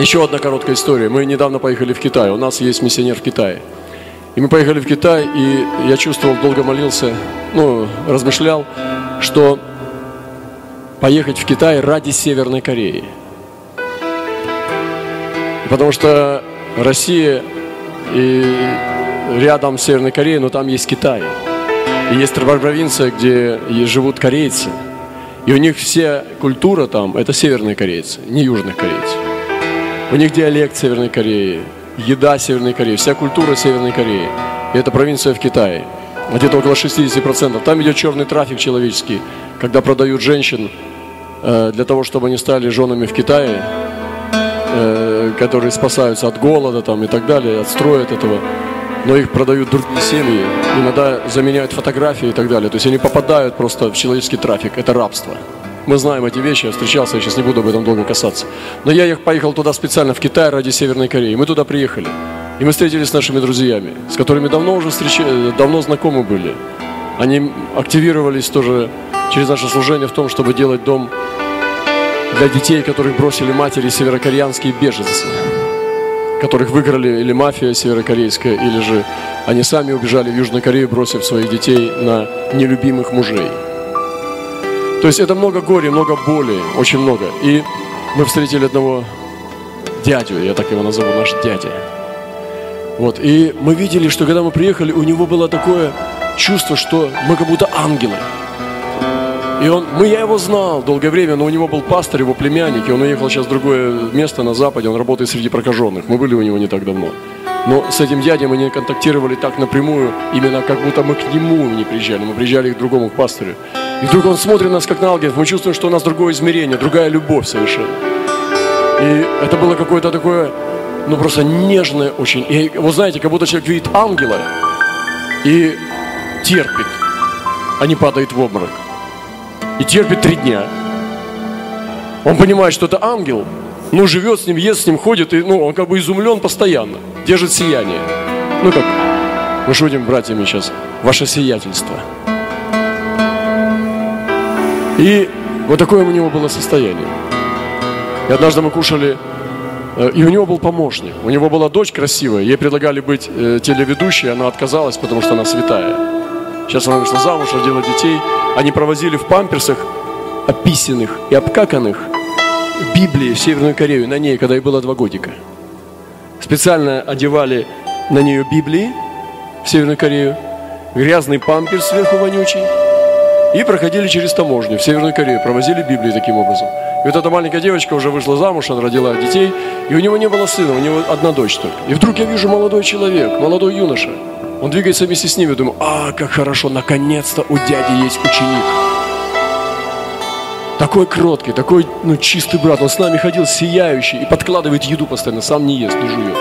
Еще одна короткая история. Мы недавно поехали в Китай. У нас есть миссионер в Китае. И мы поехали в Китай, и я чувствовал, долго молился, ну, размышлял, что поехать в Китай ради Северной Кореи. Потому что Россия и рядом с Северной Кореей, но там есть Китай. И есть провинция, где живут корейцы. И у них вся культура там, это северные корейцы, не южных корейцев. У них диалект Северной Кореи, еда Северной Кореи, вся культура Северной Кореи. И это провинция в Китае. Где-то около 60%. Там идет черный трафик человеческий, когда продают женщин э, для того, чтобы они стали женами в Китае, э, которые спасаются от голода там, и так далее, отстроят этого но их продают другие семьи, иногда заменяют фотографии и так далее. То есть они попадают просто в человеческий трафик. Это рабство. Мы знаем эти вещи, я встречался, я сейчас не буду об этом долго касаться. Но я поехал туда специально, в Китай, ради Северной Кореи. Мы туда приехали. И мы встретились с нашими друзьями, с которыми давно уже встреча... давно знакомы были. Они активировались тоже через наше служение в том, чтобы делать дом для детей, которых бросили матери северокореанские беженцы которых выиграли или мафия северокорейская, или же они сами убежали в Южную Корею, бросив своих детей на нелюбимых мужей. То есть это много горя, много боли, очень много. И мы встретили одного дядю, я так его назову, наш дядя. Вот, и мы видели, что когда мы приехали, у него было такое чувство, что мы как будто ангелы. И он, мы, я его знал долгое время, но у него был пастор, его племянник, и он уехал сейчас в другое место на Западе, он работает среди прокаженных. Мы были у него не так давно. Но с этим дядей мы не контактировали так напрямую, именно как будто мы к нему не приезжали, мы приезжали к другому, к пастору. И вдруг он смотрит на нас как на ангелов, мы чувствуем, что у нас другое измерение, другая любовь совершенно. И это было какое-то такое, ну просто нежное очень. И вы знаете, как будто человек видит ангела и терпит, а не падает в обморок и терпит три дня. Он понимает, что это ангел, но живет с ним, ест с ним, ходит, и ну, он как бы изумлен постоянно, держит сияние. Ну как, мы шутим братьями сейчас, ваше сиятельство. И вот такое у него было состояние. И однажды мы кушали, э, и у него был помощник. У него была дочь красивая, ей предлагали быть э, телеведущей, она отказалась, потому что она святая. Сейчас она вышла замуж, родила детей – они провозили в памперсах описанных и обкаканных Библии в Северную Корею на ней, когда ей было два годика. Специально одевали на нее Библии в Северную Корею, грязный памперс сверху вонючий, и проходили через таможню в Северную Корею, провозили Библии таким образом. И вот эта маленькая девочка уже вышла замуж, она родила детей, и у него не было сына, у него одна дочь только. И вдруг я вижу молодой человек, молодой юноша – он двигается вместе с ними. Думаю, а, как хорошо, наконец-то у дяди есть ученик. Такой кроткий, такой ну, чистый брат. Он с нами ходил сияющий и подкладывает еду постоянно. Сам не ест, не жует.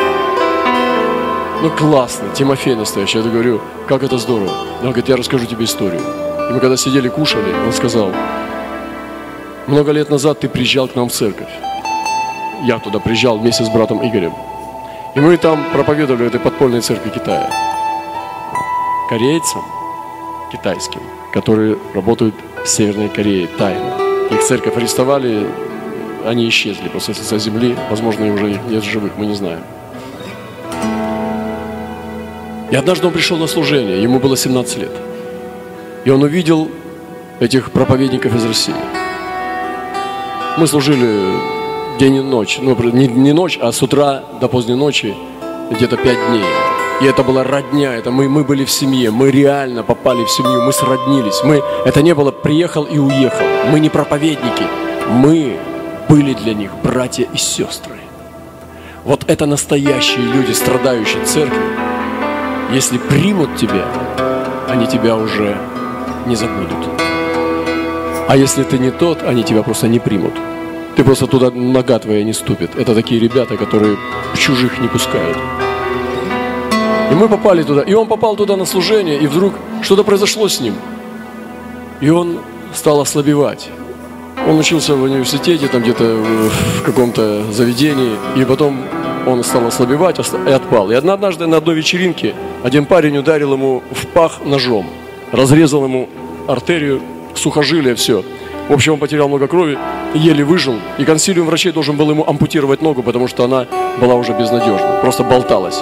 Ну классно, Тимофей настоящий. Я говорю, как это здорово. Он говорит, я расскажу тебе историю. И мы когда сидели, кушали, он сказал, много лет назад ты приезжал к нам в церковь. Я туда приезжал вместе с братом Игорем. И мы там проповедовали в этой подпольной церкви Китая корейцам китайским, которые работают в Северной Корее тайно. Их церковь арестовали, они исчезли просто со земли. Возможно, уже нет живых, мы не знаем. И однажды он пришел на служение, ему было 17 лет. И он увидел этих проповедников из России. Мы служили день и ночь, ну не, не ночь, а с утра до поздней ночи, где-то пять дней. И это была родня, это мы, мы были в семье, мы реально попали в семью, мы сроднились. Мы, это не было приехал и уехал. Мы не проповедники, мы были для них братья и сестры. Вот это настоящие люди, страдающие церкви. Если примут тебя, они тебя уже не забудут. А если ты не тот, они тебя просто не примут. Ты просто туда нога твоя не ступит. Это такие ребята, которые чужих не пускают. И мы попали туда. И он попал туда на служение, и вдруг что-то произошло с ним. И он стал ослабевать. Он учился в университете, там где-то в каком-то заведении, и потом он стал ослабевать и отпал. И однажды на одной вечеринке один парень ударил ему в пах ножом, разрезал ему артерию, сухожилие, все. В общем, он потерял много крови, еле выжил. И консилиум врачей должен был ему ампутировать ногу, потому что она была уже безнадежна, просто болталась.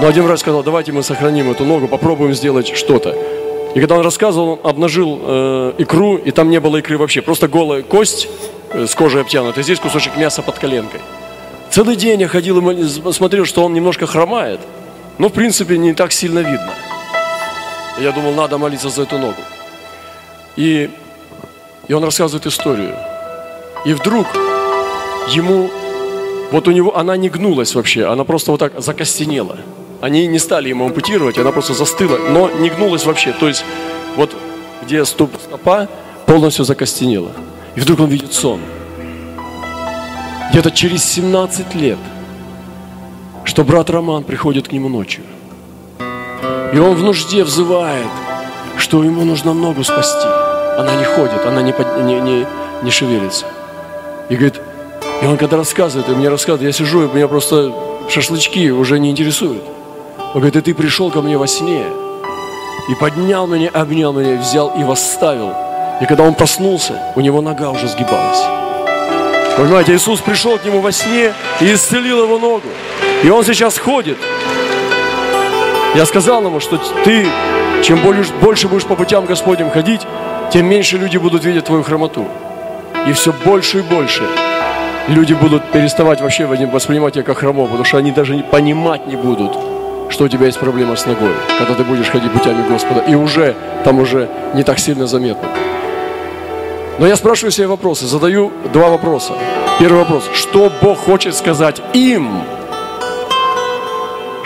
Но один врач сказал, давайте мы сохраним эту ногу, попробуем сделать что-то. И когда он рассказывал, он обнажил э, икру, и там не было икры вообще. Просто голая кость э, с кожей обтянута, и здесь кусочек мяса под коленкой. Целый день я ходил и смотрел, что он немножко хромает, но в принципе не так сильно видно. Я думал, надо молиться за эту ногу. И, и он рассказывает историю. И вдруг ему, вот у него, она не гнулась вообще, она просто вот так закостенела. Они не стали ему ампутировать, она просто застыла, но не гнулась вообще. То есть вот где стоп, стопа полностью закостенела. И вдруг он видит сон. Где-то через 17 лет, что брат Роман приходит к нему ночью – и он в нужде взывает, что ему нужно ногу спасти. Она не ходит, она не, не, не, не шевелится. И говорит, и он когда рассказывает, и мне рассказывает, я сижу, и меня просто шашлычки уже не интересуют. Он говорит, и ты пришел ко мне во сне, и поднял меня, обнял меня, взял и восставил. И когда он проснулся, у него нога уже сгибалась. Понимаете, Иисус пришел к нему во сне и исцелил его ногу. И он сейчас ходит, я сказал ему, что ты, чем больше будешь по путям Господним ходить, тем меньше люди будут видеть твою хромоту. И все больше и больше люди будут переставать вообще воспринимать тебя как хромого, потому что они даже понимать не будут, что у тебя есть проблема с ногой, когда ты будешь ходить путями Господа. И уже там уже не так сильно заметно. Но я спрашиваю себе вопросы, задаю два вопроса. Первый вопрос. Что Бог хочет сказать им?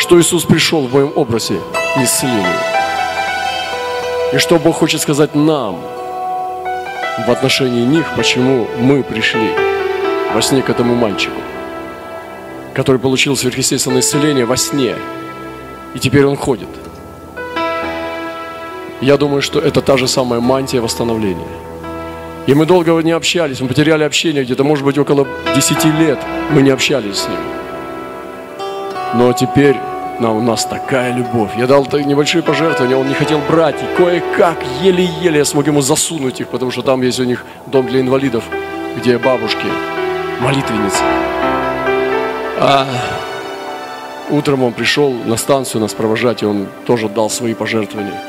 Что Иисус пришел в моем образе и исцелил И что Бог хочет сказать нам в отношении них, почему мы пришли во сне к этому мальчику, который получил сверхъестественное исцеление во сне, и теперь он ходит. Я думаю, что это та же самая мантия восстановления. И мы долго не общались, мы потеряли общение где-то, может быть, около 10 лет мы не общались с ним. Но теперь но у нас такая любовь. Я дал небольшие пожертвования, он не хотел брать. И кое-как, еле-еле я смог ему засунуть их, потому что там есть у них дом для инвалидов, где бабушки, молитвенницы. А утром он пришел на станцию нас провожать, и он тоже дал свои пожертвования.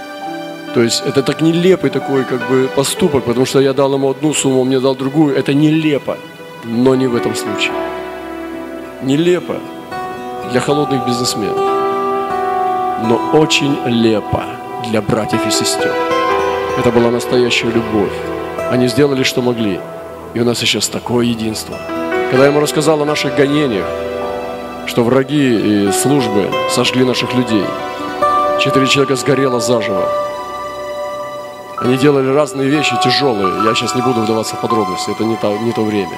То есть это так нелепый такой как бы поступок, потому что я дал ему одну сумму, он мне дал другую. Это нелепо, но не в этом случае. Нелепо для холодных бизнесменов но очень лепо для братьев и сестер. Это была настоящая любовь. Они сделали, что могли. И у нас сейчас такое единство. Когда я ему рассказал о наших гонениях, что враги и службы сожгли наших людей, четыре человека сгорело заживо. Они делали разные вещи тяжелые. Я сейчас не буду вдаваться в подробности, это не то, не то время.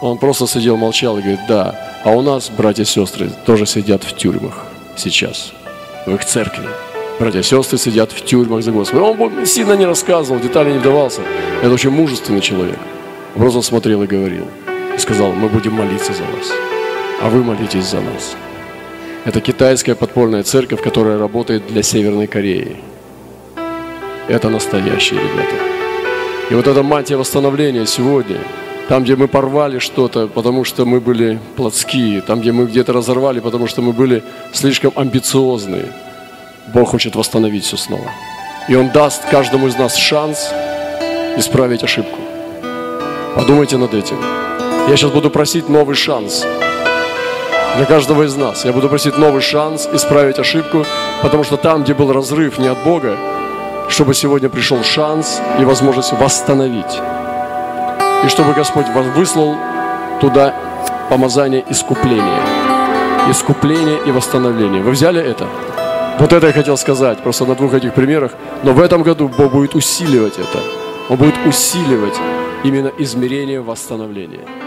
Он просто сидел, молчал и говорит, да, а у нас, братья и сестры, тоже сидят в тюрьмах сейчас в их церкви. Братья и сестры сидят в тюрьмах за Господа. Он сильно не рассказывал, детали не вдавался. Это очень мужественный человек. Он просто смотрел и говорил. И сказал, мы будем молиться за вас, а вы молитесь за нас. Это китайская подпольная церковь, которая работает для Северной Кореи. Это настоящие ребята. И вот эта мантия восстановления сегодня – там, где мы порвали что-то, потому что мы были плотские, там, где мы где-то разорвали, потому что мы были слишком амбициозные, Бог хочет восстановить все снова. И Он даст каждому из нас шанс исправить ошибку. Подумайте над этим. Я сейчас буду просить новый шанс для каждого из нас. Я буду просить новый шанс исправить ошибку, потому что там, где был разрыв не от Бога, чтобы сегодня пришел шанс и возможность восстановить и чтобы Господь вас выслал туда помазание искупления. Искупление и восстановление. Вы взяли это? Вот это я хотел сказать, просто на двух этих примерах. Но в этом году Бог будет усиливать это. Он будет усиливать именно измерение восстановления.